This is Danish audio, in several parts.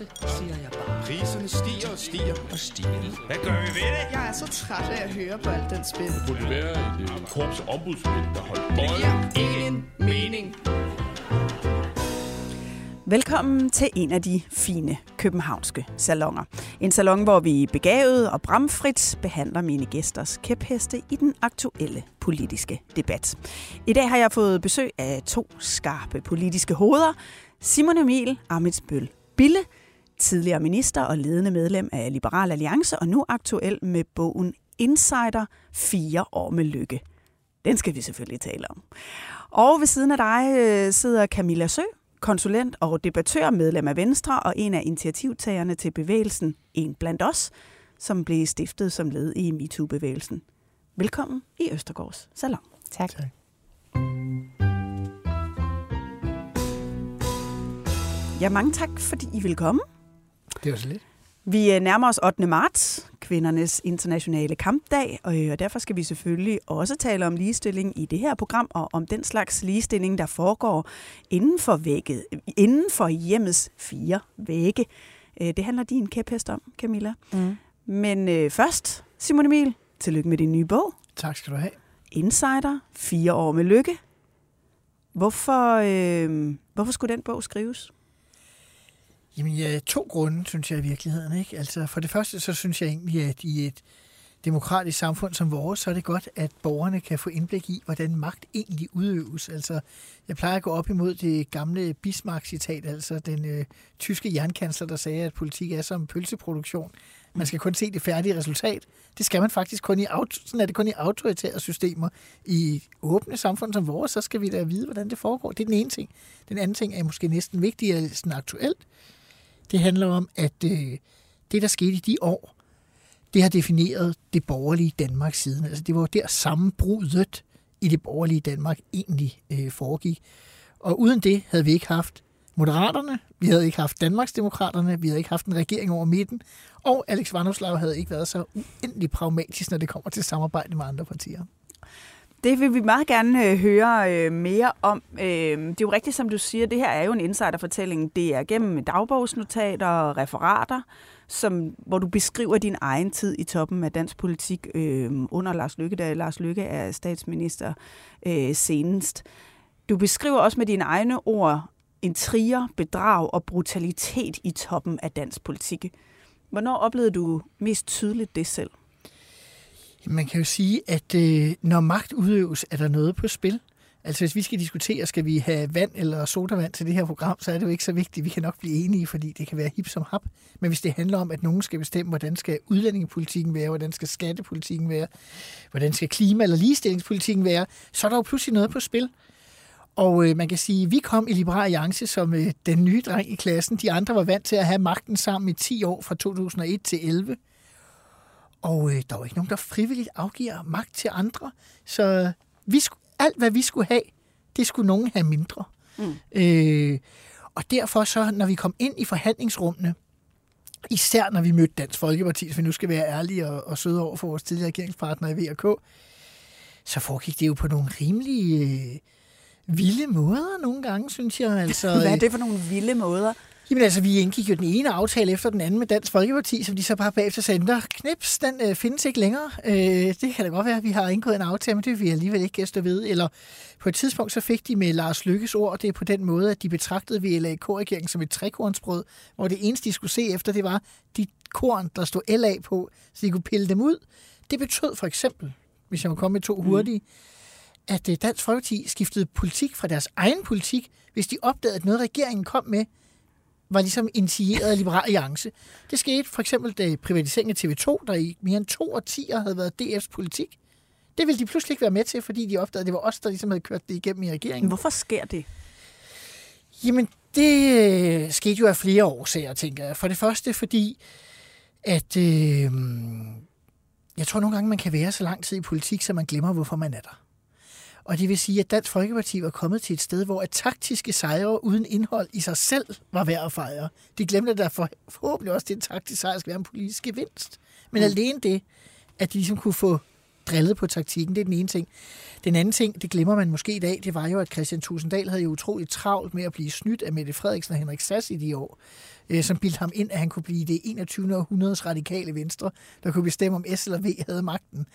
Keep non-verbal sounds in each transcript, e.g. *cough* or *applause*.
Magtafgangse, siger jeg bare. Priserne stiger og stiger og stiger. Hvad gør vi ved det? Jeg er så træt af at høre på alt den spil. Burde det være et øh, korps ombudsmænd, der holdt Det bolden? giver ingen mening. Velkommen til en af de fine københavnske salonger. En salon, hvor vi begavet og bramfrit behandler mine gæsters kæpheste i den aktuelle politiske debat. I dag har jeg fået besøg af to skarpe politiske hoveder. Simon Emil Amitsbøl Bille, tidligere minister og ledende medlem af Liberal Alliance, og nu aktuel med bogen Insider Fire år med lykke. Den skal vi selvfølgelig tale om. Og ved siden af dig øh, sidder Camilla Sø, konsulent og debattør, medlem af Venstre og en af initiativtagerne til bevægelsen En Blandt Os, som blev stiftet som led i MeToo-bevægelsen. Velkommen i Østergaards Salon. Tak. tak. Ja, mange tak, fordi I vil komme. Det var så lidt. Vi øh, nærmer os 8. marts, kvindernes internationale kampdag, og øh, derfor skal vi selvfølgelig også tale om ligestilling i det her program, og om den slags ligestilling, der foregår inden for, vægget, inden for hjemmets fire vægge. Øh, det handler din kæphest om, Camilla. Mm. Men øh, først, Simon Emil, tillykke med din nye bog. Tak skal du have. Insider, fire år med lykke. Hvorfor, øh, hvorfor skulle den bog skrives? Jamen, ja, to grunde, synes jeg i virkeligheden. Ikke? Altså, for det første, så synes jeg egentlig, at i et demokratisk samfund som vores, så er det godt, at borgerne kan få indblik i, hvordan magt egentlig udøves. Altså, jeg plejer at gå op imod det gamle Bismarck-citat, altså den øh, tyske jernkansler, der sagde, at politik er som pølseproduktion. Man skal kun se det færdige resultat. Det skal man faktisk kun i, sådan er det kun i autoritære systemer. I åbne samfund som vores, så skal vi da vide, hvordan det foregår. Det er den ene ting. Den anden ting er måske næsten vigtigere sådan aktuelt. Det handler om, at øh, det, der skete i de år, det har defineret det borgerlige Danmark siden. Altså, det var der sammenbruddet i det borgerlige Danmark egentlig øh, foregik. Og uden det havde vi ikke haft Moderaterne, vi havde ikke haft Danmarksdemokraterne, vi havde ikke haft en regering over midten, og Alex Vanderslag havde ikke været så uendelig pragmatisk, når det kommer til samarbejde med andre partier. Det vil vi meget gerne øh, høre øh, mere om. Øh, det er jo rigtigt, som du siger, det her er jo en insiderfortælling. Det er gennem dagbogsnotater og referater, som, hvor du beskriver din egen tid i toppen af dansk politik øh, under Lars Lykke, da Lars Lykke er statsminister øh, senest. Du beskriver også med dine egne ord intriger, bedrag og brutalitet i toppen af dansk politik. Hvornår oplevede du mest tydeligt det selv? Man kan jo sige, at øh, når magt udøves, er der noget på spil. Altså hvis vi skal diskutere, skal vi have vand eller sodavand til det her program, så er det jo ikke så vigtigt. Vi kan nok blive enige, fordi det kan være hip som hap. Men hvis det handler om, at nogen skal bestemme, hvordan skal udlændingepolitikken være, hvordan skal skattepolitikken være, hvordan skal klima- eller ligestillingspolitikken være, så er der jo pludselig noget på spil. Og øh, man kan sige, at vi kom i Liberal Alliance som øh, den nye dreng i klassen. De andre var vant til at have magten sammen i 10 år fra 2001 til 11. Og øh, der var ikke nogen, der frivilligt afgiver magt til andre. Så vi skulle, alt, hvad vi skulle have, det skulle nogen have mindre. Mm. Øh, og derfor så, når vi kom ind i forhandlingsrummene, især når vi mødte Dansk Folkeparti, hvis vi nu skal være ærlige og, og søde over for vores tidligere regeringspartnere i VK, så foregik det jo på nogle rimelige øh, vilde måder nogle gange, synes jeg. Altså, *laughs* Hvad er det for nogle vilde måder? Jamen altså, vi indgik jo den ene aftale efter den anden med Dansk Folkeparti, som de så bare bagefter sagde, knips, den øh, findes ikke længere. Øh, det kan da godt være, at vi har indgået en aftale, men det vil vi alligevel ikke gæste ved. Eller på et tidspunkt så fik de med Lars Lykkes ord, det er på den måde, at de betragtede VLAK-regeringen som et trekornsbrød, hvor det eneste, de skulle se efter, det var de korn, der stod LA på, så de kunne pille dem ud. Det betød for eksempel, hvis jeg må komme med to hurtige, mm. at Dansk Folkeparti skiftede politik fra deres egen politik, hvis de opdagede, at noget regeringen kom med, var ligesom initieret af Liberal Alliance. Det skete for eksempel, da privatiseringen af TV2, der i mere end to årtier havde været DF's politik. Det ville de pludselig ikke være med til, fordi de opdagede, at det var os, der ligesom havde kørt det igennem i regeringen. Hvorfor sker det? Jamen, det øh, skete jo af flere årsager, tænker jeg. For det første, fordi at øh, jeg tror nogle gange, man kan være så lang tid i politik, så man glemmer, hvorfor man er der. Og det vil sige, at Dansk Folkeparti var kommet til et sted, hvor at taktiske sejre uden indhold i sig selv var værd at fejre. De glemte, at der for, forhåbentlig også det taktiske sejr skal være en politisk gevinst. Men mm. alene det, at de ligesom kunne få drillet på taktikken, det er den ene ting. Den anden ting, det glemmer man måske i dag, det var jo, at Christian Tusinddal havde jo utroligt travlt med at blive snydt af Mette Frederiksen og Henrik Sass i de år, øh, som bildte ham ind, at han kunne blive det 21. århundredes radikale venstre, der kunne bestemme, om S eller V havde magten.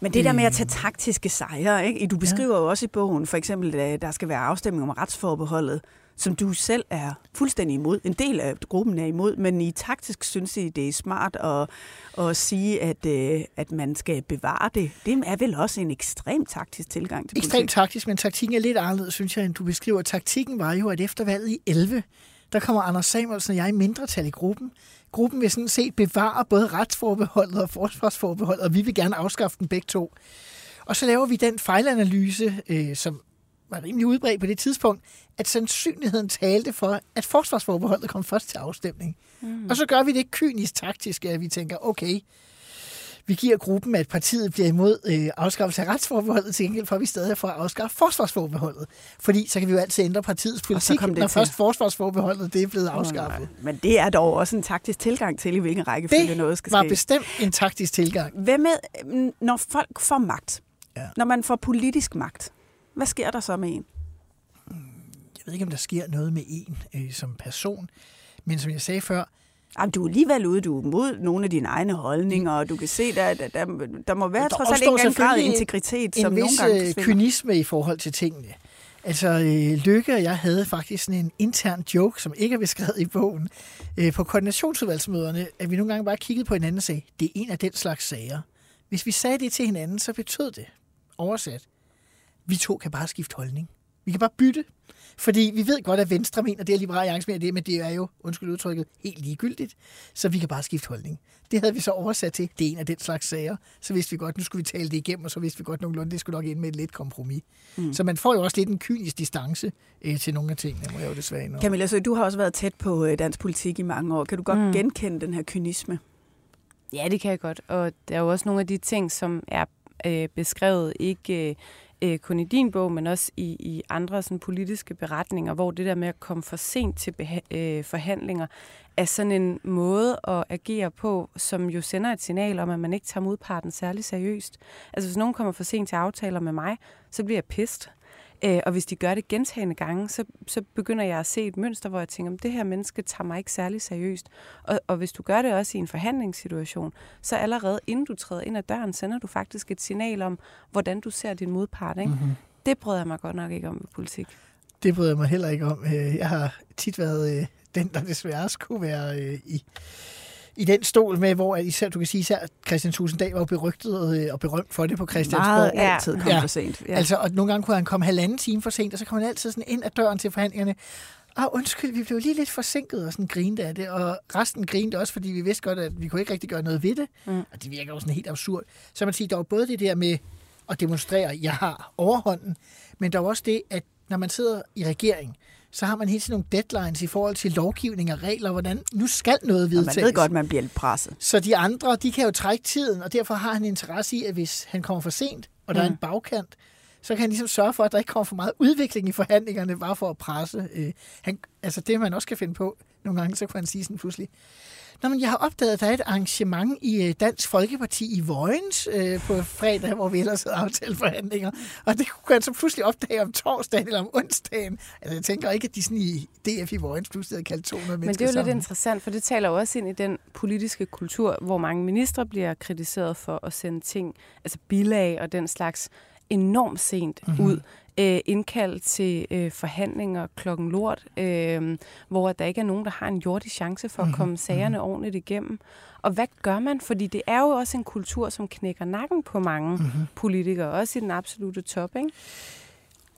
Men det der med at tage taktiske sejre, ikke? du beskriver ja. jo også i bogen, for eksempel, at der skal være afstemning om retsforbeholdet, som du selv er fuldstændig imod. En del af gruppen er imod, men i taktisk synes I, det er smart at, at sige, at, øh, at man skal bevare det. Det er vel også en ekstrem taktisk tilgang til Ekstremt taktisk, men taktikken er lidt anderledes, synes jeg, end du beskriver. Taktikken var jo, at efter valget i 11, der kommer Anders Samuelsen og jeg i mindretal i gruppen. Gruppen vil sådan set bevare både retsforbeholdet og forsvarsforbeholdet, og vi vil gerne afskaffe dem begge to. Og så laver vi den fejlanalyse, øh, som var rimelig udbredt på det tidspunkt, at sandsynligheden talte for, at forsvarsforbeholdet kom først til afstemning. Mm. Og så gør vi det kynisk taktisk, at vi tænker, okay, vi giver gruppen, at partiet bliver imod øh, afskaffelse af retsforbeholdet, til gengæld for, at vi stadig får at afskaffe forsvarsforbeholdet. Fordi så kan vi jo altid ændre partiets politik, når til. først forsvarsforbeholdet det er blevet afskaffet. Oh, Men det er dog også en taktisk tilgang til, i hvilken rækkefølge noget skal ske. Det var bestemt en taktisk tilgang. Hvad med, når folk får magt? Ja. Når man får politisk magt, hvad sker der så med en? Jeg ved ikke, om der sker noget med en øh, som person, men som jeg sagde før, Jamen, du er alligevel ude, du er mod nogle af dine egne holdninger, og du kan se, der, der, der, der må være der trods alt en grad integritet, en som vis nogle gange øh, kynisme i forhold til tingene. Altså, øh, Lykke og jeg havde faktisk sådan en intern joke, som ikke er beskrevet i bogen, øh, på koordinationsudvalgsmøderne, at vi nogle gange bare kiggede på hinanden og sagde, det er en af den slags sager. Hvis vi sagde det til hinanden, så betød det, oversat, vi to kan bare skifte holdning. Vi kan bare bytte. Fordi vi ved godt, at Venstre mener, det er Liberale Alliance mener det, men det er jo, undskyld udtrykket, helt ligegyldigt. Så vi kan bare skifte holdning. Det havde vi så oversat til. Det er en af den slags sager. Så vidste vi godt, nu skulle vi tale det igennem, og så vidste vi godt nogenlunde, det skulle nok ind med et lidt kompromis. Mm. Så man får jo også lidt en kynisk distance øh, til nogle af tingene, må jeg jo desværre indrømme. Camilla, så du har også været tæt på øh, dansk politik i mange år. Kan du godt mm. genkende den her kynisme? Ja, det kan jeg godt. Og der er jo også nogle af de ting, som er øh, beskrevet ikke øh, øh, kun i din bog, men også i, i andre sådan, politiske beretninger, hvor det der med at komme for sent til øh, forhandlinger, er sådan en måde at agere på, som jo sender et signal om, at man ikke tager modparten særlig seriøst. Altså hvis nogen kommer for sent til aftaler med mig, så bliver jeg pist. Øh, og hvis de gør det gentagende gange, så, så begynder jeg at se et mønster, hvor jeg tænker, det her menneske tager mig ikke særlig seriøst. Og, og hvis du gør det også i en forhandlingssituation, så allerede inden du træder ind ad døren, sender du faktisk et signal om, hvordan du ser din modpart. Ikke? Mm-hmm. Det bryder jeg mig godt nok ikke om i politik. Det bryder jeg mig heller ikke om. Øh, jeg har tit været øh, den, der desværre skulle være øh, i i den stol med, hvor især, du kan sige, især Christian Tusinddal var berygtet øh, og berømt for det på Christiansborg. Meget altid kom ja. for sent. Ja. Altså, og nogle gange kunne han komme halvanden time for sent, og så kom han altid sådan ind ad døren til forhandlingerne. Ah, undskyld, vi blev lige lidt forsinket og sådan grinte af det, og resten grinte også, fordi vi vidste godt, at vi kunne ikke rigtig gøre noget ved det, mm. og det virker også sådan helt absurd. Så man siger, der var både det der med at demonstrere, at jeg har overhånden, men der var også det, at når man sidder i regering, så har man hele tiden nogle deadlines i forhold til lovgivning og regler, hvordan nu skal noget vedtages. Og man ved godt, man bliver lidt presset. Så de andre, de kan jo trække tiden, og derfor har han interesse i, at hvis han kommer for sent, og der mm. er en mm. bagkant, så kan han ligesom sørge for, at der ikke kommer for meget udvikling i forhandlingerne, bare for at presse. Øh, han, altså det, man også kan finde på nogle gange, så kan han sige sådan pludselig, Nå, men jeg har opdaget, at der er et arrangement i øh, Dansk Folkeparti i Vojens øh, på fredag, hvor vi ellers havde aftaleforhandlinger. Og det kunne han så pludselig opdage om torsdagen eller om onsdagen. Altså, jeg tænker ikke, at de sådan i DF i Vojens pludselig havde kaldt 200 Men det er jo sammen. lidt interessant, for det taler jo også ind i den politiske kultur, hvor mange ministre bliver kritiseret for at sende ting, altså bilag og den slags enormt sent mm-hmm. ud øh, indkaldt til øh, forhandlinger klokken lort, øh, hvor der ikke er nogen, der har en jordig chance for at mhm, komme sagerne mm-hmm. ordentligt igennem. Og hvad gør man? Fordi det er jo også en kultur, som knækker nakken på mange mm-hmm. politikere, også i den absolute top, ikke?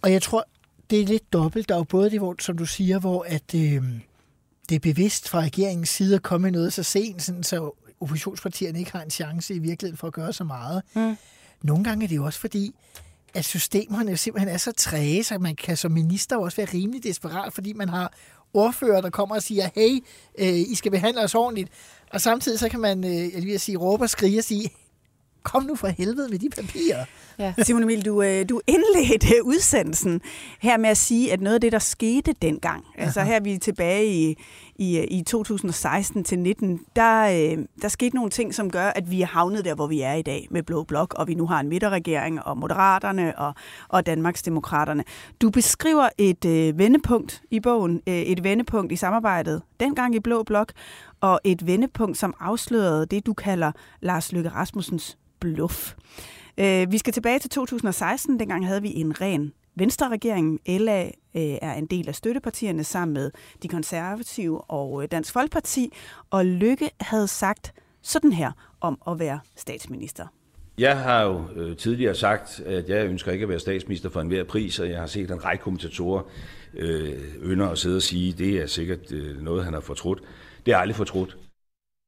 Og jeg tror, det er lidt dobbelt. Der er jo både det, hvor, som du siger, hvor at, øh, det er bevidst fra regeringens side at komme med noget så sent, sådan, så oppositionspartierne ikke har en chance i virkeligheden for at gøre så meget. Mm. Nogle gange er det jo også fordi, at systemerne simpelthen er så træge, så man kan som minister også være rimelig desperat, fordi man har ordfører, der kommer og siger, hey, øh, I skal behandle os ordentligt. Og samtidig så kan man, øh, jeg vil sige, råbe og skrige og sige, kom nu for helvede med de papirer. Ja. *laughs* Simon Emil, du, øh, du indledte *laughs* udsendelsen her med at sige, at noget af det, der skete dengang, Aha. altså her er vi tilbage i, i, øh, i 2016 til 19, der, øh, der skete nogle ting, som gør, at vi er havnet der, hvor vi er i dag med Blå Blok, og vi nu har en midterregering, og Moderaterne og, og Danmarksdemokraterne. Du beskriver et øh, vendepunkt i bogen, øh, et vendepunkt i samarbejdet, dengang i Blå Blok, og et vendepunkt, som afslørede det, du kalder Lars Løkke Rasmussens bluff. Øh, vi skal tilbage til 2016. Dengang havde vi en ren Venstre-regeringen. LA øh, er en del af støttepartierne sammen med de konservative og øh, Dansk Folkeparti. Og Lykke havde sagt sådan her om at være statsminister. Jeg har jo øh, tidligere sagt, at jeg ønsker ikke at være statsminister for enhver pris, og jeg har set en række kommentatorer øh, ynder at sidde og sige, at det er sikkert øh, noget, han har fortrudt. Det er aldrig fortrudt.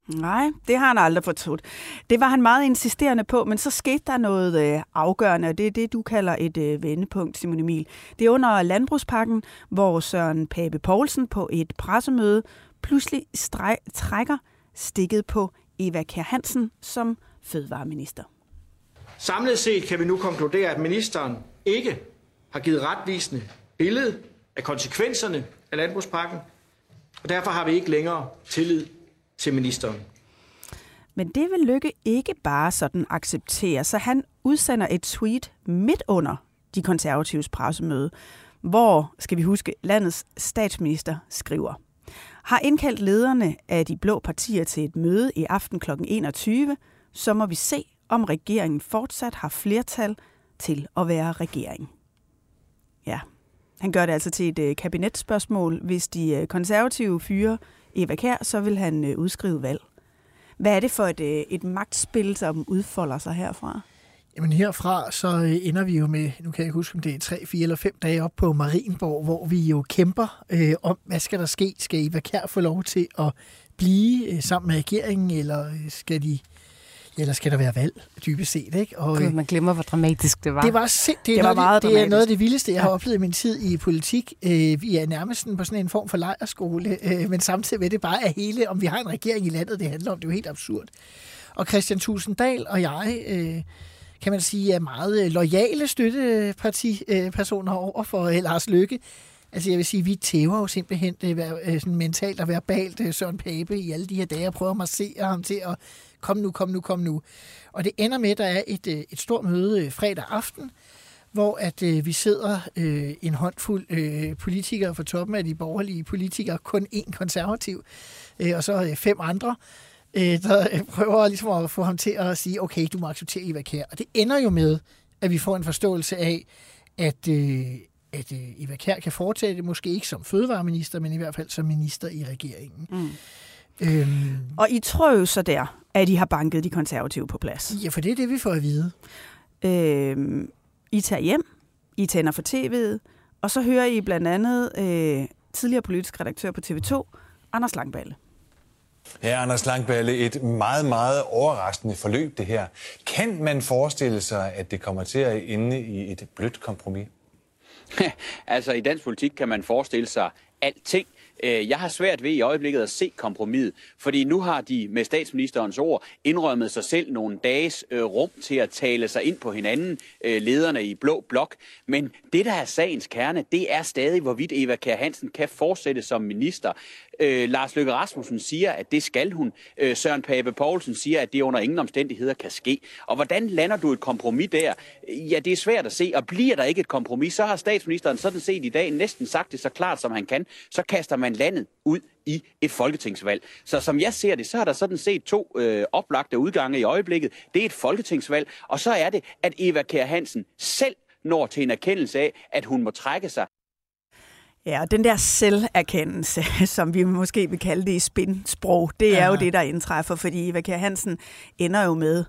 Nej, det har han aldrig fortrudt. Det var han meget insisterende på, men så skete der noget øh, afgørende, og det er det, du kalder et øh, vendepunkt, Simon Emil. Det er under landbrugspakken, hvor Søren Pape Poulsen på et pressemøde pludselig streg, trækker stikket på Eva Kjær Hansen som fødevareminister. Samlet set kan vi nu konkludere, at ministeren ikke har givet retvisende billede af konsekvenserne af landbrugspakken, og derfor har vi ikke længere tillid til ministeren. Men det vil Lykke ikke bare sådan acceptere, så han udsender et tweet midt under de konservatives pressemøde, hvor, skal vi huske, landets statsminister skriver, har indkaldt lederne af de blå partier til et møde i aften kl. 21, så må vi se, om regeringen fortsat har flertal til at være regering. Ja, han gør det altså til et øh, kabinetsspørgsmål. Hvis de øh, konservative fyre Eva Kær, så vil han øh, udskrive valg. Hvad er det for et, øh, et magtspil, som udfolder sig herfra? Jamen herfra, så øh, ender vi jo med, nu kan jeg ikke huske, om det er tre, fire eller fem dage op på Marienborg, hvor vi jo kæmper øh, om, hvad skal der ske? Skal Eva Kær få lov til at blive øh, sammen med regeringen, eller øh, skal de eller skal der være valg, dybest set. Ikke? Og, God, man glemmer, hvor dramatisk det var. Det var, sind, det, er det var meget det, det er noget af det vildeste, jeg har oplevet i min tid i politik. Øh, vi er nærmest på sådan en form for lejerskole, øh, men samtidig med det bare er hele, om vi har en regering i landet, det handler om. Det er jo helt absurd. Og Christian Tusinddal og jeg... Øh, kan man sige, er meget lojale støttepartipersoner over for Lars Løkke. Altså jeg vil sige, vi tæver jo simpelthen øh, det, øh, sådan mentalt og verbalt øh, Søren Pape i alle de her dage og prøver at massere ham til at kom nu, kom nu, kom nu. Og det ender med, at der er et, øh, et stort møde øh, fredag aften, hvor at øh, vi sidder øh, en håndfuld øh, politikere fra toppen af de borgerlige politikere, kun én konservativ, øh, og så øh, fem andre, øh, der øh, prøver ligesom at få ham til at sige, okay, du må acceptere Eva Kær. Og det ender jo med, at vi får en forståelse af, at, øh, at øh, Eva Kær kan fortsætte, måske ikke som fødevareminister, men i hvert fald som minister i regeringen. Mm. Øhm. Og I tror jo så der, at I har banket de konservative på plads. Ja, for det er det, vi får at vide. Øhm, I tager hjem, I tænder for tv'et, og så hører I blandt andet øh, tidligere politisk redaktør på TV2, Anders Langballe. Ja, Anders Langballe, et meget, meget overraskende forløb det her. Kan man forestille sig, at det kommer til at ende i et blødt kompromis? *laughs* altså, i dansk politik kan man forestille sig alting. Øh, jeg har svært ved i øjeblikket at se kompromis, fordi nu har de med statsministerens ord indrømmet sig selv nogle dages øh, rum til at tale sig ind på hinanden, øh, lederne i Blå Blok. Men det, der er sagens kerne, det er stadig, hvorvidt Eva Kjær Hansen kan fortsætte som minister. Øh, Lars Løkke Rasmussen siger, at det skal hun. Øh, Søren Pape Poulsen siger, at det under ingen omstændigheder kan ske. Og hvordan lander du et kompromis der? Ja, det er svært at se. Og bliver der ikke et kompromis, så har statsministeren sådan set i dag næsten sagt det så klart, som han kan. Så kaster man landet ud i et folketingsvalg. Så som jeg ser det, så er der sådan set to øh, oplagte udgange i øjeblikket. Det er et folketingsvalg, og så er det, at Eva Kjær Hansen selv når til en erkendelse af, at hun må trække sig. Ja, og den der selverkendelse, *laughs* som vi måske vil kalde det i spinsprog, det er ja. jo det, der indtræffer, fordi Eva Kjær Hansen ender jo med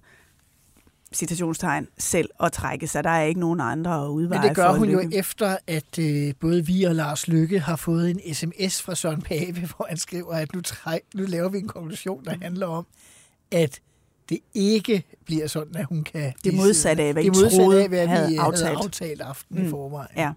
citationstegn, selv at trække sig. Der er ikke nogen andre at udveje Men det gør hun lykke. jo efter, at øh, både vi og Lars Lykke har fået en sms fra Søren Pape, *laughs* hvor han skriver, at nu, træk, nu laver vi en konklusion, der handler om, at det ikke bliver sådan, at hun kan... Det modsatte af, hvad I troede, af, hvad havde vi aftalt. havde aftalt aftenen mm. i forvejen. Ja.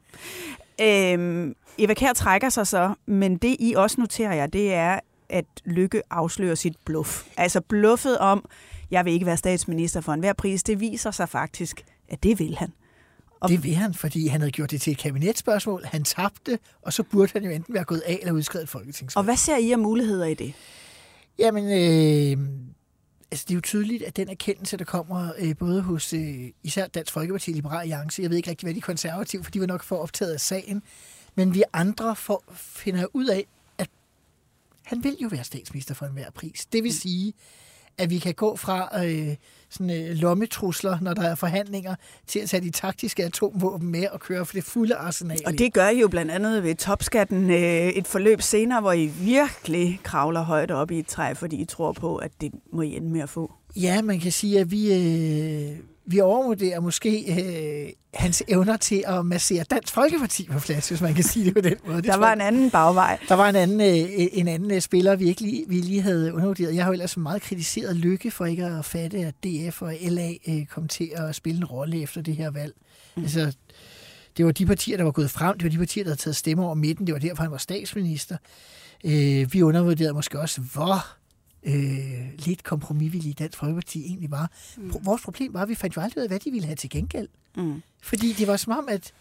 Øhm, Eva Kær trækker sig så, men det I også noterer jer, det er, at Lykke afslører sit bluff. Altså bluffet om, jeg vil ikke være statsminister for enhver pris. Det viser sig faktisk, at det vil han. Og det vil han, fordi han havde gjort det til et kabinetsspørgsmål. Han tabte, og så burde han jo enten være gået af eller udskrevet et folketingsvalg. Og hvad ser I af muligheder i det? Jamen, øh, altså det er jo tydeligt, at den erkendelse, der kommer øh, både hos øh, især Dansk Folkeparti og Liberal Alliance, jeg ved ikke rigtig, hvad de konservative, for de var nok for optaget af sagen, men vi andre får, finder ud af, at han vil jo være statsminister for enhver pris. Det vil sige, at vi kan gå fra øh, sådan, øh, lommetrusler, når der er forhandlinger, til at tage de taktiske atomvåben med og køre for det fulde arsenal. Og det gør I jo blandt andet ved topskatten øh, et forløb senere, hvor I virkelig kravler højt op i et træ, fordi I tror på, at det må I ende med at få. Ja, man kan sige, at vi, øh, vi overvurderer måske øh, hans evner til at massere Dansk Folkeparti på plads, hvis man kan sige det på den måde. Det der var en anden bagvej. Der var en anden, øh, en anden øh, spiller, vi ikke lige, vi lige havde undervurderet. Jeg har jo ellers meget kritiseret Lykke for ikke at fatte, at DF og LA øh, kom til at spille en rolle efter det her valg. Mm. Altså, det var de partier, der var gået frem. Det var de partier, der havde taget stemmer over midten. Det var derfor, han var statsminister. Øh, vi undervurderede måske også, hvor øh, lidt kompromisvillige Dansk Folkeparti egentlig var. Mm. Vores problem var, at vi fandt jo aldrig ud af, hvad de ville have til gengæld. Mm. Fordi det var som om, at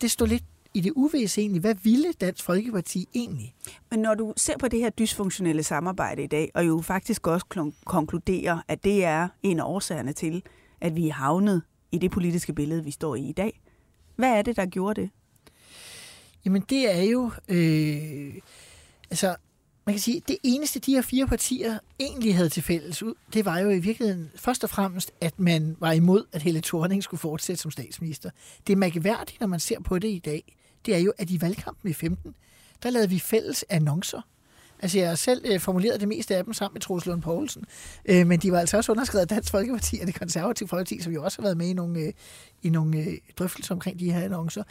det stod lidt i det uvisse egentlig. Hvad ville Dansk Folkeparti egentlig? Men når du ser på det her dysfunktionelle samarbejde i dag, og jo faktisk også konkluderer, at det er en af årsagerne til, at vi er havnet i det politiske billede, vi står i i dag. Hvad er det, der gjorde det? Jamen det er jo... Øh, altså, man kan sige, det eneste, de her fire partier egentlig havde til fælles ud, det var jo i virkeligheden først og fremmest, at man var imod, at Helle Thorning skulle fortsætte som statsminister. Det er mærkeværdigt, når man ser på det i dag, det er jo, at i valgkampen i 15, der lavede vi fælles annoncer. Altså, jeg har selv øh, formuleret det meste af dem sammen med Troels Lund Poulsen, øh, men de var altså også underskrevet af Dansk Folkeparti og det konservative Folkeparti, som jo også har været med i nogle, øh, i nogle øh, drøftelser omkring de her annoncer.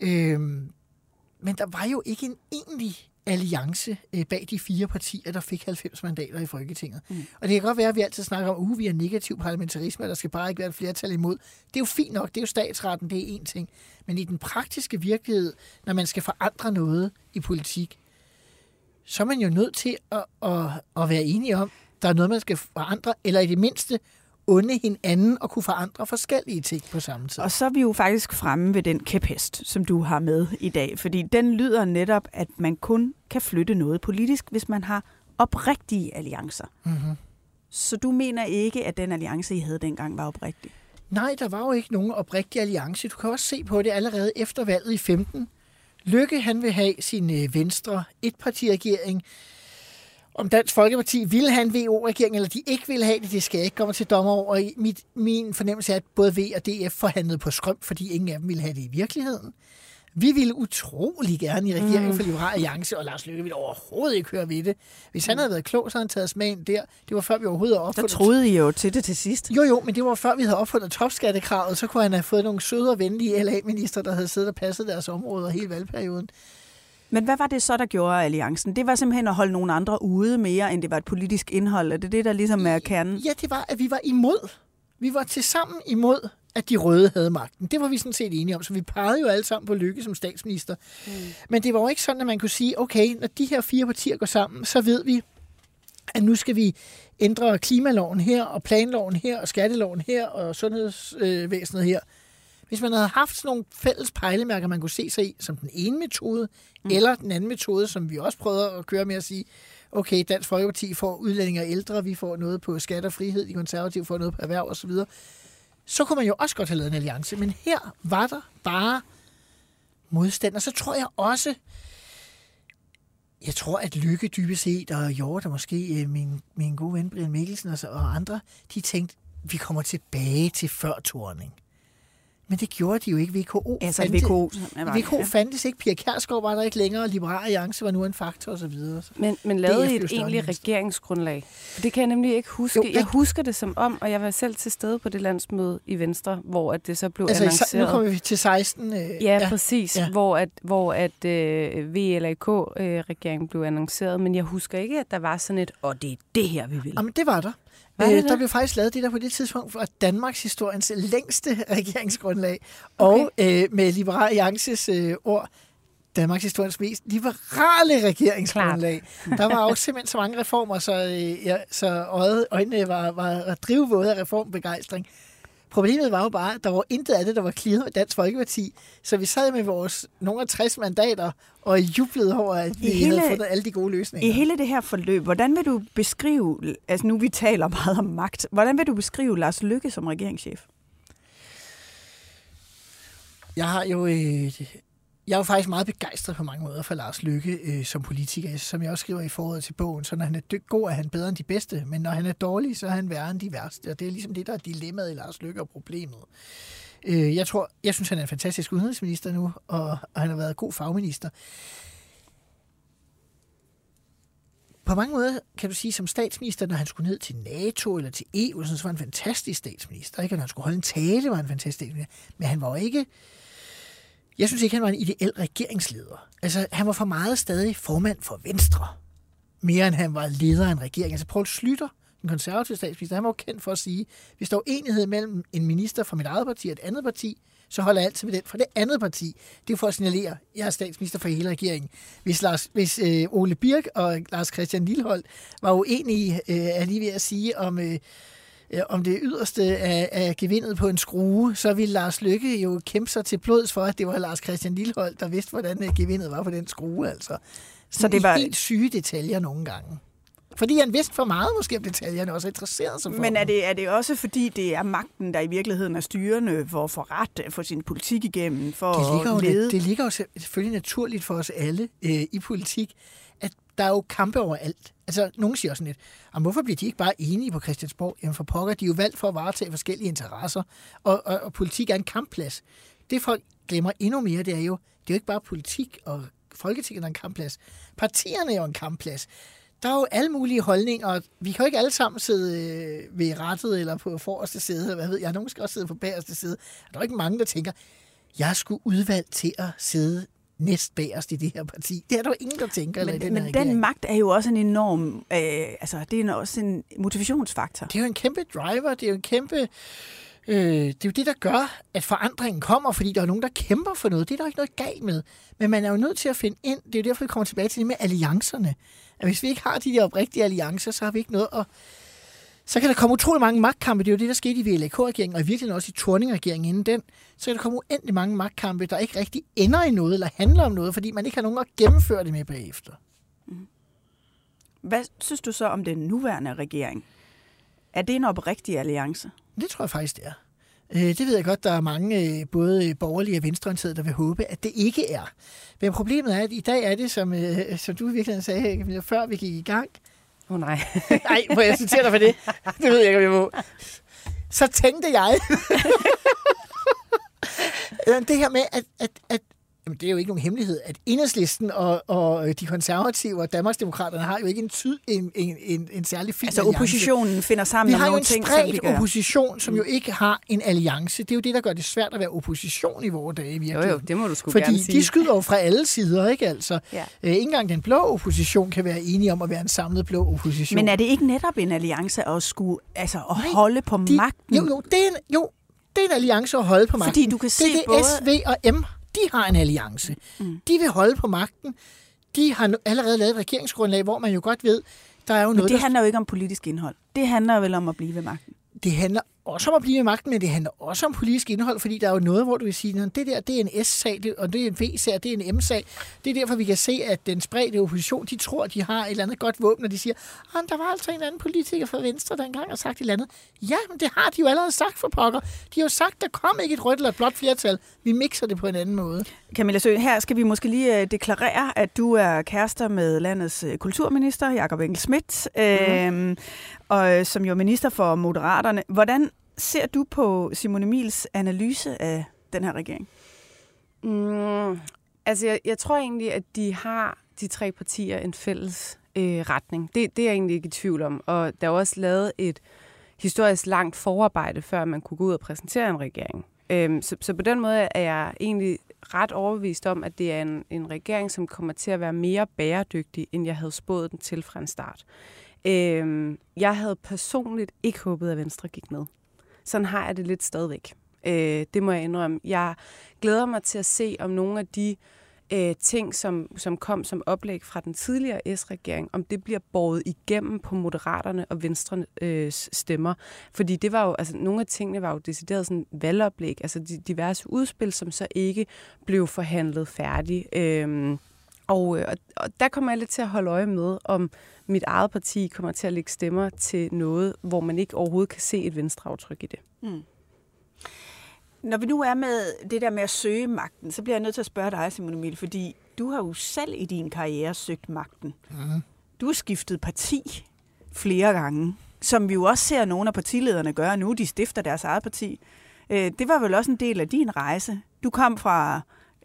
Øh, men der var jo ikke en egentlig alliance øh, bag de fire partier, der fik 90 mandater i Folketinget. Mm. Og det kan godt være, at vi altid snakker om, at uh, vi er negativ parlamentarisme, og der skal bare ikke være et flertal imod. Det er jo fint nok, det er jo statsretten, det er én ting. Men i den praktiske virkelighed, når man skal forandre noget i politik, så er man jo nødt til at, at, at være enige om, der er noget, man skal forandre, eller i det mindste unde hinanden og kunne forandre forskellige ting på samme tid. Og så er vi jo faktisk fremme ved den kæphest, som du har med i dag, fordi den lyder netop, at man kun kan flytte noget politisk, hvis man har oprigtige alliancer. Mm-hmm. Så du mener ikke, at den alliance, I havde dengang, var oprigtig? Nej, der var jo ikke nogen oprigtig alliance. Du kan også se på det allerede efter valget i 15. Lykke, han vil have sin øh, venstre etpartiregering om Dansk Folkeparti ville have en VO-regering, eller de ikke ville have det, det skal jeg ikke komme til dommer over. Mit, min fornemmelse er, at både V og DF forhandlede på skrøm, fordi ingen af dem ville have det i virkeligheden. Vi ville utrolig gerne i regeringen mm. for Liberale Alliance, og Lars Løkke ville overhovedet ikke høre ved det. Hvis han havde været klog, så havde han taget os med ind der. Det var før vi overhovedet havde opfundet... Der troede I jo til det til sidst. Jo, jo, men det var før vi havde opfundet topskattekravet, så kunne han have fået nogle søde og venlige LA-minister, der havde siddet og passet deres områder hele valgperioden. Men hvad var det så, der gjorde alliancen? Det var simpelthen at holde nogle andre ude mere, end det var et politisk indhold. Er det det, der ligesom er kernen? Ja, det var, at vi var imod. Vi var til sammen imod, at de røde havde magten. Det var vi sådan set enige om, så vi pegede jo alle sammen på Lykke som statsminister. Mm. Men det var jo ikke sådan, at man kunne sige, okay, når de her fire partier går sammen, så ved vi, at nu skal vi ændre klimaloven her, og planloven her, og skatteloven her, og sundhedsvæsenet her. Hvis man havde haft sådan nogle fælles pejlemærker, man kunne se sig i, som den ene metode, mm. eller den anden metode, som vi også prøvede at køre med at sige, okay, Dansk Folkeparti får udlændinge og ældre, vi får noget på skat og frihed, de konservative får noget på erhverv osv., så kunne man jo også godt have lavet en alliance. Men her var der bare modstand, og så tror jeg også, jeg tror, at Lykke dybest set, og Hjort, og måske øh, min, min gode ven Brian Mikkelsen og, og andre, de tænkte, vi kommer tilbage til før Torning. Men det gjorde de jo ikke. VKO, altså, fandtes, VKO, VKO ja. fandtes ikke. Pia Kærsgaard var der ikke længere. Liberale Alliance var nu en faktor osv. Men, men lavede I et egentligt regeringsgrundlag? Det kan jeg nemlig ikke huske. Jo, jeg husker det som om, og jeg var selv til stede på det landsmøde i Venstre, hvor at det så blev altså, annonceret. Nu kommer vi til 16. Øh, ja, ja, præcis. Ja. Hvor at, hvor at øh, VLAK-regeringen øh, blev annonceret. Men jeg husker ikke, at der var sådan et, og det er det her, vi vil. Jamen, det var der. Øh, der blev faktisk lavet det der på det tidspunkt for Danmarks historiens længste *laughs* regeringsgrundlag. Okay. Og øh, med Liberal Alliances øh, ord, Danmarks historiens mest liberale regeringsgrundlag. Der var også simpelthen så mange reformer, så, øh, ja, så øjnene var, var drivvåde af reformbegejstring. Problemet var jo bare, at der var intet af det, der var clearet med Dansk Folkeparti. Så vi sad med vores nogle af 60 mandater og jublede over, at vi I hele, havde fundet alle de gode løsninger. I hele det her forløb, hvordan vil du beskrive, altså nu vi taler meget om magt, hvordan vil du beskrive Lars Lykke som regeringschef? Jeg har jo øh, jeg er jo faktisk meget begejstret på mange måder for Lars Lykke øh, som politiker. Som jeg også skriver i foråret til bogen, så når han er dyk- god, er han bedre end de bedste, men når han er dårlig, så er han værre end de værste. Og det er ligesom det, der er dilemmaet i Lars Lykke og problemet. Øh, jeg tror, jeg synes, han er en fantastisk udenrigsminister nu, og, og han har været god fagminister. På mange måder kan du sige, som statsminister, når han skulle ned til NATO eller til EU, så var han en fantastisk statsminister. Ikke? når han skulle holde en tale, var han en fantastisk statsminister. Men han var jo ikke jeg synes ikke, han var en ideel regeringsleder. Altså, han var for meget stadig formand for Venstre. Mere end han var leder af en regering. Altså, Poul Slytter, den konservative statsminister, han var jo kendt for at sige, hvis der er enighed mellem en minister fra mit eget parti og et andet parti, så holder jeg altid med den fra det andet parti. Det er for at signalere, at jeg er statsminister for hele regeringen. Hvis, Lars, hvis øh, Ole Birk og Lars Christian Lillehold var uenige, øh, er lige ved at sige, om øh, øh, om det yderste af, af gevindet på en skrue, så ville Lars Lykke jo kæmpe sig til blods for, at det var Lars Christian Lillehold, der vidste, hvordan øh, gevindet var på den skrue. Altså. Så det var helt syge detaljer nogle gange. Fordi han vidste for meget måske om detaljerne, også interesseret sig for Men er det, er det også fordi, det er magten, der i virkeligheden er styrende for at få ret for sin politik igennem? For det, ligger at lede? jo, det ligger jo selvfølgelig naturligt for os alle øh, i politik, at der er jo kampe overalt. Altså, nogen siger sådan lidt, hvorfor bliver de ikke bare enige på Christiansborg? Jamen for pokker, de er jo valgt for at varetage forskellige interesser, og, og, og politik er en kampplads. Det folk glemmer endnu mere, det er jo, det er jo ikke bare politik og Folketinget er en kampplads. Partierne er jo en kampplads. Der er jo alle mulige holdninger, og vi kan jo ikke alle sammen sidde øh, ved rettet eller på forreste side, eller hvad ved jeg, nogen skal også sidde på bagerste side. Der er jo ikke mange, der tænker, jeg skulle udvalgt til at sidde næst bagerst i det her parti. Det er der jo ingen, der tænker. Men, eller den, men den magt er jo også en enorm, øh, altså det er også en motivationsfaktor. Det er jo en kæmpe driver, det er jo en kæmpe... Øh, det er jo det, der gør, at forandringen kommer, fordi der er nogen, der kæmper for noget. Det er der ikke noget galt med. Men man er jo nødt til at finde ind. Det er jo derfor, vi kommer tilbage til det med alliancerne. At hvis vi ikke har de der oprigtige alliancer, så har vi ikke noget at så kan der komme utrolig mange magtkampe. Det er jo det, der skete i VLAK-regeringen, og i virkeligheden også i Torning-regeringen inden den. Så kan der komme uendelig mange magtkampe, der ikke rigtig ender i noget, eller handler om noget, fordi man ikke har nogen at gennemføre det med bagefter. Mm. Hvad synes du så om den nuværende regering? Er det en oprigtig alliance? Det tror jeg faktisk, det er. Øh, det ved jeg godt, der er mange, øh, både borgerlige og venstreorienterede, der vil håbe, at det ikke er. Men problemet er, at i dag er det, som, øh, som du virkelig sagde, før vi gik i gang, Åh oh, nej. *laughs* nej, må jeg citere dig for det? Det ved jeg ikke, om jeg må. Så tænkte jeg, *laughs* det her med, at, at, at Jamen, det er jo ikke nogen hemmelighed, at Enhedslisten og, og de konservative og Danmarksdemokraterne har jo ikke en, tyd, en, en, en, en særlig fin Altså oppositionen alliance. finder sammen om nogle ting, som Vi har jo en opposition, som jo ikke har en alliance. Det er jo det, der gør det svært at være opposition i vores dage. Virkelig. Jo, jo, det må du sgu Fordi gerne sige. de skyder jo fra alle sider, ikke altså? Ja. Øh, ikke engang den blå opposition kan være enige om at være en samlet blå opposition. Men er det ikke netop en alliance at skulle altså, at Nej, holde på de, magten? Jo, jo, det er en, jo, det er en alliance at holde på magten. Fordi du kan se det er både... SV og M de har en alliance. Mm. De vil holde på magten. De har allerede lavet et regeringsgrundlag, hvor man jo godt ved, der er jo Men noget... det handler jo ikke om politisk indhold. Det handler vel om at blive ved magten. Det handler også om at blive ved magten, men det handler også om politisk indhold, fordi der er jo noget, hvor du vil sige, at det der det er en S-sag, og det er en V-sag, det er en M-sag. Det er derfor, vi kan se, at den spredte opposition, de tror, de har et eller andet godt våben, og de siger, at der var altså en anden politiker fra Venstre, der engang har sagt et eller andet. Ja, men det har de jo allerede sagt for pokker. De har jo sagt, der kom ikke et rødt eller et blåt flertal. Vi mixer det på en anden måde. Camilla Sø, her skal vi måske lige øh, deklarere, at du er kærester med landets øh, kulturminister, Jakob Engel Schmidt, mm-hmm. øh, og som jo er minister for Moderaterne. Hvordan ser du på Simone Emils analyse af den her regering? Mm, altså, jeg, jeg tror egentlig, at de har, de tre partier, en fælles øh, retning. Det, det er jeg egentlig ikke i tvivl om. Og der er også lavet et historisk langt forarbejde, før man kunne gå ud og præsentere en regering. Øhm, så, så på den måde er jeg egentlig ret overbevist om, at det er en, en regering, som kommer til at være mere bæredygtig, end jeg havde spået den til fra en start. Øhm, jeg havde personligt ikke håbet, at Venstre gik med. Sådan har jeg det lidt stadigvæk. Øh, det må jeg indrømme. Jeg glæder mig til at se, om nogle af de øh, ting, som, som kom som oplæg fra den tidligere S-regering, om det bliver båret igennem på Moderaterne og Venstre øh, stemmer. Fordi det var jo, altså nogle af tingene var jo decideret sådan valgoplæg, altså de, diverse udspil, som så ikke blev forhandlet færdig. Øh, og, øh, og, og der kommer jeg lidt til at holde øje med, om mit eget parti kommer til at lægge stemmer til noget, hvor man ikke overhovedet kan se et venstreaftryk i det. Mm. Når vi nu er med det der med at søge magten, så bliver jeg nødt til at spørge dig, Simon Emil, fordi du har jo selv i din karriere søgt magten. Mm. Du har skiftet parti flere gange, som vi jo også ser nogle af partilederne gøre nu. De stifter deres eget parti. Øh, det var vel også en del af din rejse. Du kom fra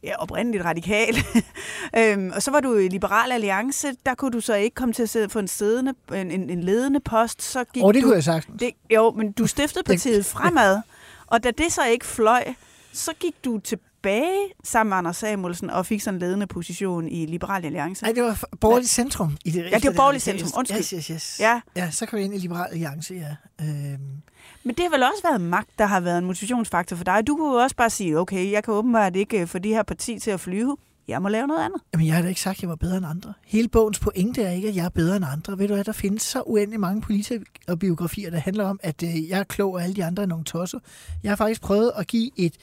ja, oprindeligt radikal. *laughs* øhm, og så var du i Liberal Alliance. Der kunne du så ikke komme til at sidde på en, siddende, en, en, en ledende post. Så gik oh, det du, kunne jeg sagt. Det, jo, men du stiftede partiet fremad. Og da det så ikke fløj, så gik du tilbage sammen med Anders Samuelsen og fik sådan en ledende position i Liberal Alliance. Nej, det var borgerligt centrum. I det, ja, det var borgerligt centrum. Undskyld. Yes, yes, yes. Ja. ja, så kom vi ind i Liberal Alliance, ja. Øhm. Men det har vel også været magt, der har været en motivationsfaktor for dig. Du kunne jo også bare sige, okay, jeg kan åbenbart ikke øh, få de her parti til at flyve. Jeg må lave noget andet. Jamen, jeg har da ikke sagt, at jeg var bedre end andre. Hele bogens pointe er ikke, at jeg er bedre end andre. Ved du hvad, der findes så uendelig mange politikere biografier, der handler om, at øh, jeg er klog, og alle de andre er nogle tosser. Jeg har faktisk prøvet at give et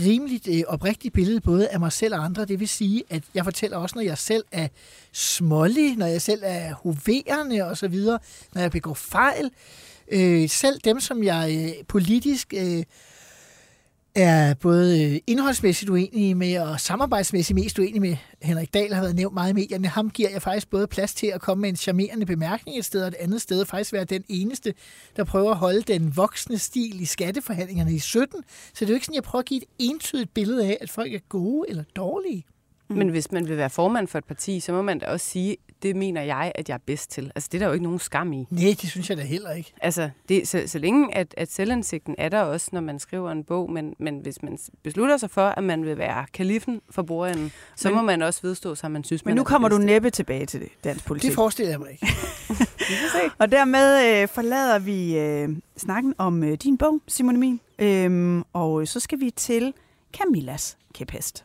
rimeligt øh, oprigtigt billede både af mig selv og andre. Det vil sige, at jeg fortæller også, når jeg selv er smålig, når jeg selv er hoverende og så videre, når jeg begår fejl. Øh, selv dem, som jeg øh, politisk øh, er både øh, indholdsmæssigt uenig med og samarbejdsmæssigt mest uenig med. Henrik Dahl har været nævnt meget i medierne. Ham giver jeg faktisk både plads til at komme med en charmerende bemærkning et sted, og et andet sted faktisk være den eneste, der prøver at holde den voksne stil i skatteforhandlingerne i 17. Så det er jo ikke sådan, at jeg prøver at give et entydigt billede af, at folk er gode eller dårlige. Men hvis man vil være formand for et parti, så må man da også sige, det mener jeg, at jeg er bedst til. Altså, det er der jo ikke nogen skam i. Nej, det synes jeg da heller ikke. Altså, det, så, så længe at, at selvindsigten er der også, når man skriver en bog, men, men hvis man beslutter sig for, at man vil være kalifen for bordenden, så men, må man også vedstå sig, man synes, men man nu kommer du næppe tilbage til det, dansk politik. Det forestiller jeg mig ikke. *laughs* og dermed øh, forlader vi øh, snakken om øh, din bog, Simon Emil, øhm, og så skal vi til Camillas kæphest.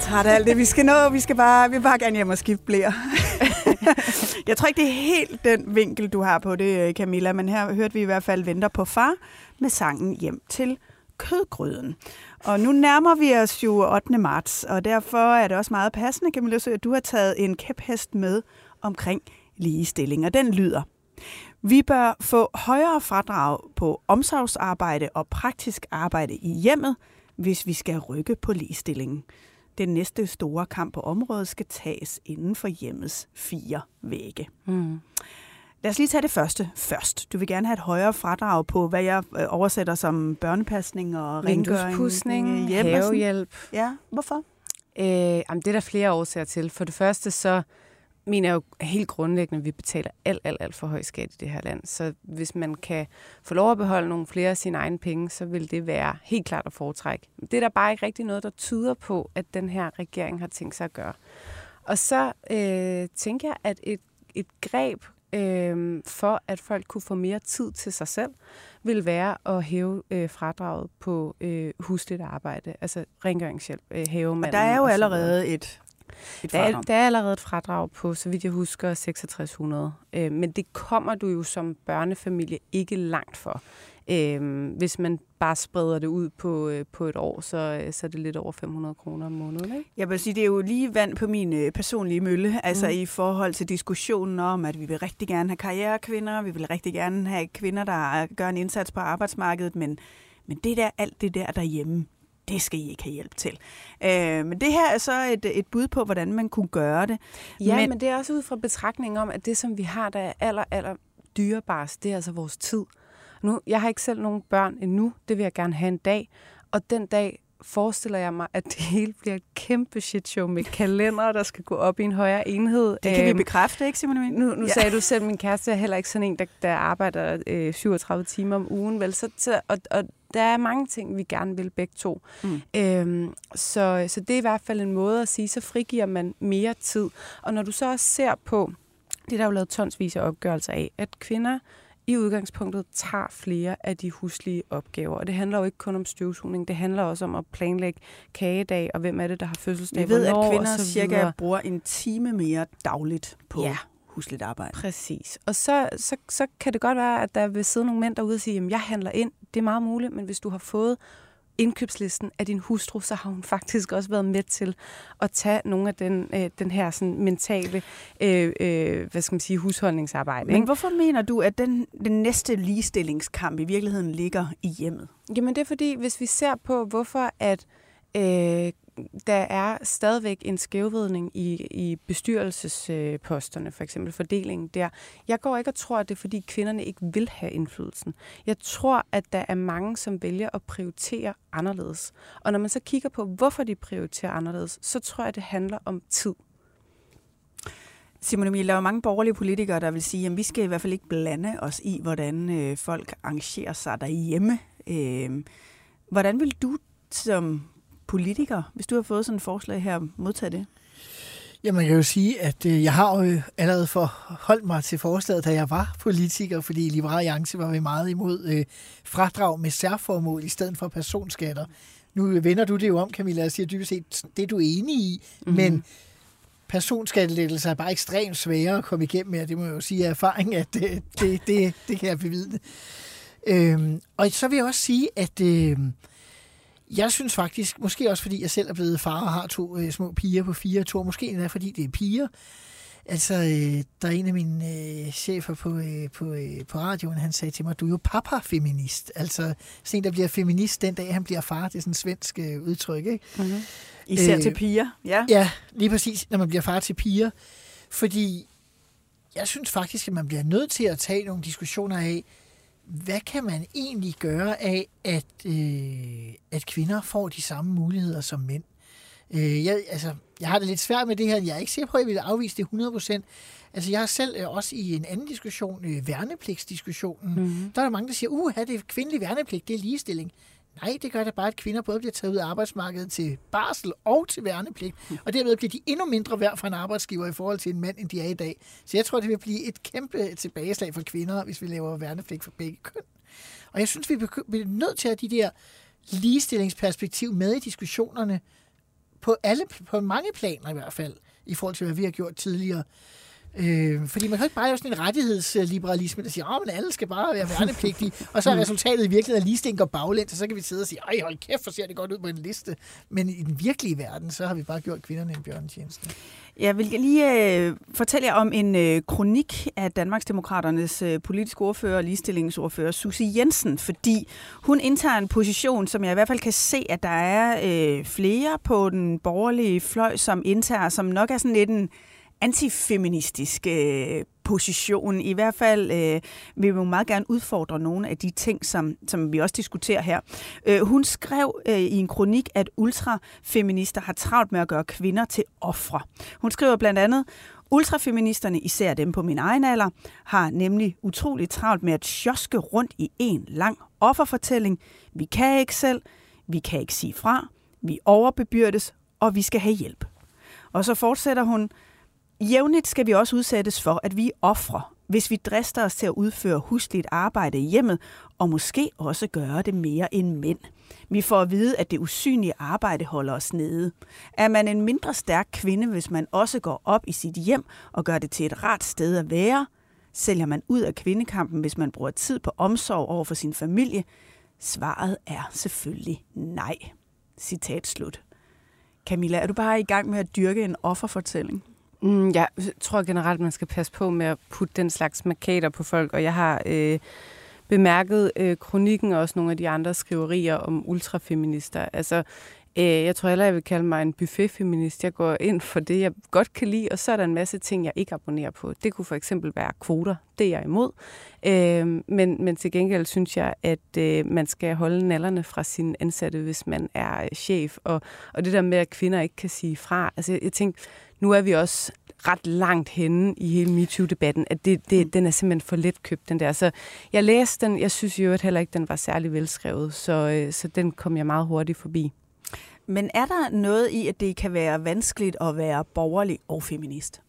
så trætte af alt det, vi skal nå. Vi skal bare, vi vil bare gerne hjem og skifte blære. *laughs* jeg tror ikke, det er helt den vinkel, du har på det, Camilla, men her hørte vi i hvert fald Venter på far med sangen Hjem til kødgryden. Og nu nærmer vi os jo 8. marts, og derfor er det også meget passende, Camilla, at du har taget en kæphest med omkring ligestilling, og den lyder. Vi bør få højere fradrag på omsorgsarbejde og praktisk arbejde i hjemmet, hvis vi skal rykke på ligestillingen. Den næste store kamp på området skal tages inden for hjemmets fire vægge. Mm. Lad os lige tage det første først. Du vil gerne have et højere fradrag på, hvad jeg øh, oversætter som børnepasning og rengøring, havehjælp. Ja, hvorfor? Øh, jamen, det er der flere årsager til. For det første så mener jo helt grundlæggende, at vi betaler alt, alt, alt for høj skat i det her land. Så hvis man kan få lov at beholde nogle flere af sine egne penge, så vil det være helt klart at foretrække. Det er der bare ikke rigtig noget, der tyder på, at den her regering har tænkt sig at gøre. Og så øh, tænker jeg, at et, et greb øh, for, at folk kunne få mere tid til sig selv, vil være at hæve øh, fradraget på øh, husligt arbejde, altså rengøringshjælp, øh, havemanden. Og der er jo allerede et der er, der er allerede et fradrag på, så vidt jeg husker, 6600. Øh, men det kommer du jo som børnefamilie ikke langt for. Øh, hvis man bare spreder det ud på, øh, på et år, så, øh, så er det lidt over 500 kroner om måneden. Ikke? Jeg vil sige, det er jo lige vand på min øh, personlige mølle, altså mm. i forhold til diskussionen om, at vi vil rigtig gerne have karrierekvinder, vi vil rigtig gerne have kvinder, der gør en indsats på arbejdsmarkedet, men, men det der, alt det der derhjemme, det skal I ikke have hjælp til. Øh, men det her er så et, et bud på, hvordan man kunne gøre det. Ja, men, men det er også ud fra betragtning om, at det, som vi har, der er aller, aller dyrebarst, det er altså vores tid. Nu, jeg har ikke selv nogen børn endnu, det vil jeg gerne have en dag. Og den dag forestiller jeg mig, at det hele bliver et kæmpe shit show med kalender, der skal gå op i en højere enhed. Det kan vi øhm, bekræfte, ikke Simon Nu, nu ja. sagde du selv, at min kæreste er heller ikke sådan en, der, der arbejder øh, 37 timer om ugen. Vel? Så, så, og, og der er mange ting, vi gerne vil begge to. Mm. Øhm, så, så det er i hvert fald en måde at sige, så frigiver man mere tid. Og når du så også ser på, det er der jo lavet tonsvis af opgørelser af, at kvinder i udgangspunktet tager flere af de huslige opgaver. Og det handler jo ikke kun om støvsugning, det handler også om at planlægge kagedag, og hvem er det, der har fødselsdag, Vi ved, hvornår, at kvinder cirka bruger en time mere dagligt på ja. Husligt arbejde. Præcis. Og så, så, så kan det godt være, at der vil sidde nogle mænd derude og sige, at jeg handler ind. Det er meget muligt, men hvis du har fået indkøbslisten af din hustru, så har hun *laughs* faktisk også været med til at tage nogle af den, øh, den her sådan, mentale øh, øh, hvad skal man sige, husholdningsarbejde. Men ikke? hvorfor mener du, at den, den næste ligestillingskamp i virkeligheden ligger i hjemmet? Jamen det er fordi, hvis vi ser på, hvorfor at øh, der er stadigvæk en skævvidning i, i bestyrelsesposterne, for eksempel fordelingen der. Jeg går ikke og tror, at det er, fordi kvinderne ikke vil have indflydelsen. Jeg tror, at der er mange, som vælger at prioritere anderledes. Og når man så kigger på, hvorfor de prioriterer anderledes, så tror jeg, det handler om tid. Simon Emil, der er mange borgerlige politikere, der vil sige, at vi skal i hvert fald ikke blande os i, hvordan øh, folk arrangerer sig derhjemme. Øh, hvordan vil du som politiker, hvis du har fået sådan et forslag her, modtage det? Ja, man kan jo sige, at øh, jeg har jo allerede forholdt mig til forslaget, da jeg var politiker, fordi Liberale Alliance var vi meget imod øh, fradrag med særformål i stedet for personskatter. Nu vender du det jo om, Camilla, og siger dybest set, det er du enig i, mm-hmm. men personskattelettelser er bare ekstremt svære at komme igennem med, det må jeg jo sige af erfaring, at det, det, det, det kan jeg bevidne. Øhm, og så vil jeg også sige, at... Øh, jeg synes faktisk, måske også fordi jeg selv er blevet far og har to øh, små piger på fire og to, måske endda fordi det er piger. Altså, øh, der er en af mine øh, chefer på, øh, på, øh, på radioen, han sagde til mig, du er jo papa-feminist. Altså, sådan en, der bliver feminist den dag, han bliver far. Det er sådan et svensk øh, udtryk, ikke? Mm-hmm. Især øh, til piger, ja. Ja, lige præcis, når man bliver far til piger. Fordi jeg synes faktisk, at man bliver nødt til at tage nogle diskussioner af, hvad kan man egentlig gøre af, at, øh, at kvinder får de samme muligheder som mænd? Øh, jeg, altså, jeg har det lidt svært med det her. Jeg er ikke sikker på, at jeg vil afvise det 100%. Altså, jeg har selv øh, også i en anden diskussion, øh, værnepligtsdiskussionen, mm-hmm. der er der mange, der siger, uh, det er kvindelig værnepligt, det er ligestilling. Nej, det gør da bare, at kvinder både bliver taget ud af arbejdsmarkedet til barsel og til værnepligt, og dermed bliver de endnu mindre værd for en arbejdsgiver i forhold til en mand, end de er i dag. Så jeg tror, det vil blive et kæmpe tilbageslag for kvinder, hvis vi laver værnepligt for begge køn. Og jeg synes, vi bliver nødt til at have de der ligestillingsperspektiv med i diskussionerne på alle på mange planer i hvert fald, i forhold til, hvad vi har gjort tidligere. Øh, fordi man kan ikke bare have sådan en rettighedsliberalisme, der siger, at alle skal bare være værnepligtige, og så er resultatet i virkeligheden, at ligestilling går baglæns, og så kan vi sidde og sige, ej hold kæft, for ser det godt ud på en liste. Men i den virkelige verden, så har vi bare gjort kvinderne en bjørnetjeneste. Jeg vil lige øh, fortælle jer om en øh, kronik af Danmarksdemokraternes øh, politiske ordfører og ligestillingsordfører, Susie Jensen, fordi hun indtager en position, som jeg i hvert fald kan se, at der er øh, flere på den borgerlige fløj, som indtager, som nok er sådan lidt en antifeministisk øh, position. I hvert fald øh, vil vi jo meget gerne udfordre nogle af de ting, som, som vi også diskuterer her. Øh, hun skrev øh, i en kronik, at ultrafeminister har travlt med at gøre kvinder til ofre. Hun skriver blandt andet, Ultrafeministerne, især dem på min egen alder, har nemlig utroligt travlt med at sjoske rundt i en lang offerfortælling. Vi kan ikke selv, vi kan ikke sige fra, vi overbebyrdes, og vi skal have hjælp. Og så fortsætter hun, Jævnligt skal vi også udsættes for, at vi er ofre, hvis vi drister os til at udføre husligt arbejde i hjemmet, og måske også gøre det mere end mænd. Vi får at vide, at det usynlige arbejde holder os nede. Er man en mindre stærk kvinde, hvis man også går op i sit hjem og gør det til et rart sted at være, Sælger man ud af kvindekampen, hvis man bruger tid på omsorg over for sin familie? Svaret er selvfølgelig nej. Citat slut. Camilla, er du bare i gang med at dyrke en offerfortælling? Mm, jeg tror generelt, man skal passe på med at putte den slags markader på folk, og jeg har øh, bemærket øh, kronikken og også nogle af de andre skriverier om ultrafeminister. Altså, øh, jeg tror heller, jeg vil kalde mig en buffetfeminist. Jeg går ind for det, jeg godt kan lide, og så er der en masse ting, jeg ikke abonnerer på. Det kunne for eksempel være kvoter. Det er jeg imod. Øh, men, men til gengæld synes jeg, at øh, man skal holde nallerne fra sine ansatte, hvis man er øh, chef. Og, og det der med, at kvinder ikke kan sige fra. Altså, jeg, jeg tænker, nu er vi også ret langt henne i hele MeToo-debatten, at det, det, den er simpelthen for let købt, den der. Så jeg læste den, jeg synes jo heller ikke, den var særlig velskrevet, så, øh, så den kom jeg meget hurtigt forbi. Men er der noget i, at det kan være vanskeligt at være borgerlig og feminist?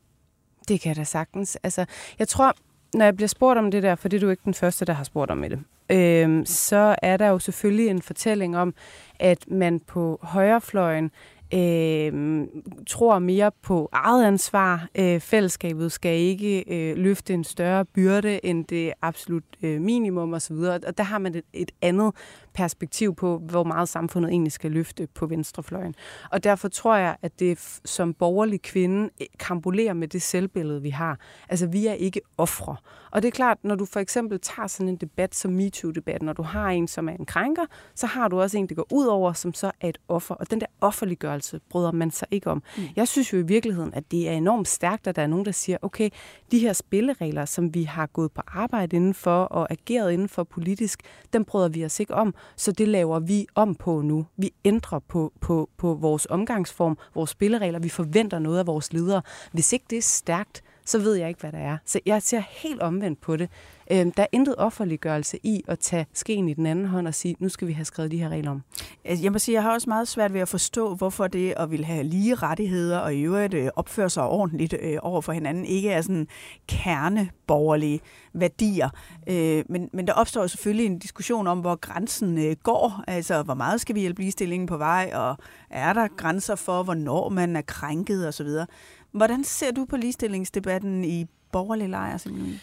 Det kan jeg da sagtens. Altså, jeg tror, når jeg bliver spurgt om det der, for det er du ikke den første, der har spurgt om det, øh, så er der jo selvfølgelig en fortælling om, at man på højrefløjen øh, tror mere på eget ansvar. Øh, fællesskabet skal ikke øh, løfte en større byrde end det absolut øh, minimum osv. Og der har man et, et andet perspektiv på, hvor meget samfundet egentlig skal løfte på venstrefløjen. Og derfor tror jeg, at det som borgerlig kvinde øh, kambulerer med det selvbillede, vi har. Altså, vi er ikke ofre. Og det er klart, når du for eksempel tager sådan en debat som MeToo-debatten, når du har en, som er en krænker, så har du også en, der går ud over, som så er et offer. Og den der offerliggørelse bryder man sig ikke om. Mm. Jeg synes jo i virkeligheden, at det er enormt stærkt, at der er nogen, der siger, okay, de her spilleregler, som vi har gået på arbejde indenfor og ageret indenfor politisk, dem bryder vi os ikke om. Så det laver vi om på nu. Vi ændrer på, på, på vores omgangsform, vores spilleregler. Vi forventer noget af vores ledere. Hvis ikke det er stærkt, så ved jeg ikke, hvad der er. Så jeg ser helt omvendt på det. Øhm, der er intet offerliggørelse i at tage skeen i den anden hånd og sige, nu skal vi have skrevet de her regler om. Altså, jeg må sige, jeg har også meget svært ved at forstå, hvorfor det at vil have lige rettigheder og i øvrigt øh, opføre sig ordentligt øh, over for hinanden ikke er sådan kerneborgerlige værdier. Øh, men, men der opstår jo selvfølgelig en diskussion om, hvor grænsen øh, går. Altså, hvor meget skal vi hjælpe ligestillingen på vej, og er der grænser for, hvornår man er krænket osv.? Hvordan ser du på ligestillingsdebatten i borgerlige lejre, simpelthen?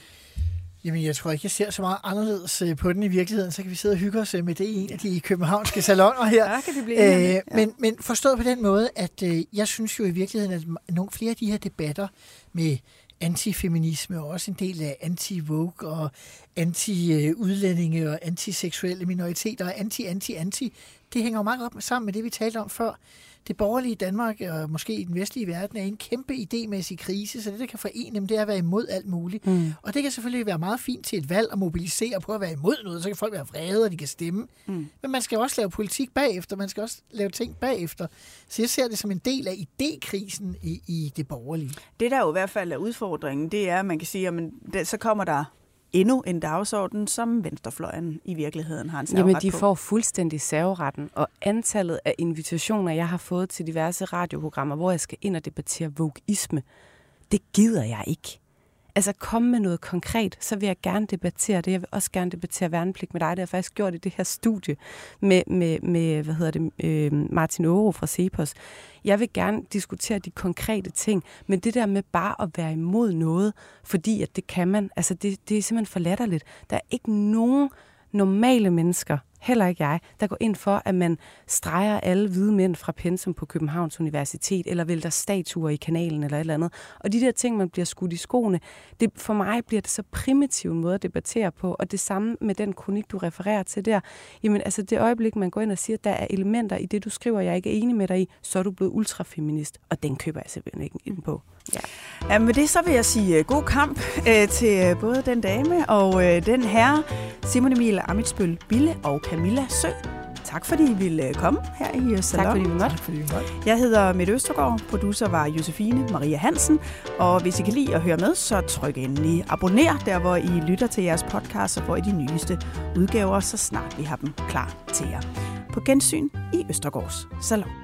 Jamen, jeg tror ikke, jeg ser så meget anderledes øh, på den i virkeligheden. Så kan vi sidde og hygge os øh, med det i en af de københavnske salonger her. Ja, kan det blive øh, ja. men, men forstået på den måde, at øh, jeg synes jo i virkeligheden, at nogle flere af de her debatter med antifeminisme og også en del af anti-vogue og anti-udlændinge og antiseksuelle minoriteter og anti-anti-anti, det hænger jo meget op sammen med det, vi talte om før det borgerlige Danmark og måske i den vestlige verden er en kæmpe idémæssig krise, så det, der kan forene dem, det er at være imod alt muligt. Mm. Og det kan selvfølgelig være meget fint til et valg at mobilisere på at være imod noget, så kan folk være vrede, og de kan stemme. Mm. Men man skal også lave politik bagefter, man skal også lave ting bagefter. Så jeg ser det som en del af idékrisen i, i det borgerlige. Det, der jo i hvert fald er udfordringen, det er, at man kan sige, at så kommer der endnu en dagsorden, som venstrefløjen i virkeligheden har en serveret Jamen, de på. får fuldstændig serveretten, og antallet af invitationer, jeg har fået til diverse radioprogrammer, hvor jeg skal ind og debattere vogueisme, det gider jeg ikke. Altså komme med noget konkret, så vil jeg gerne debattere det. Jeg vil også gerne debattere værnepligt med dig. Det har jeg faktisk gjort i det her studie med, med, med hvad hedder det, øh, Martin Oro fra Cepos. Jeg vil gerne diskutere de konkrete ting, men det der med bare at være imod noget, fordi at det kan man, altså det, det er simpelthen for latterligt. Der er ikke nogen normale mennesker, heller ikke jeg, der går ind for, at man streger alle hvide mænd fra pensum på Københavns Universitet, eller vælter statuer i kanalen eller et eller andet. Og de der ting, man bliver skudt i skoene, det, for mig bliver det så primitiv en måde at debattere på, og det samme med den kronik, du refererer til der. Jamen altså det øjeblik, man går ind og siger, at der er elementer i det, du skriver, jeg ikke er enig med dig i, så er du blevet ultrafeminist, og den køber jeg simpelthen ikke ind på. Ja. ja, med det så vil jeg sige uh, god kamp uh, til uh, både den dame og uh, den herre, Simon Emil Amitsbøl Bille og Camilla Sø. Tak fordi I ville komme her i Salon. Tak fordi vi måtte. Tak fordi vi måtte. Jeg hedder Mette Østergaard, producer var Josefine Maria Hansen, og hvis I kan lide at høre med, så tryk endelig abonner der, hvor I lytter til jeres podcast, og hvor I de nyeste udgaver, så snart vi har dem klar til jer. På gensyn i Østergaards Salon.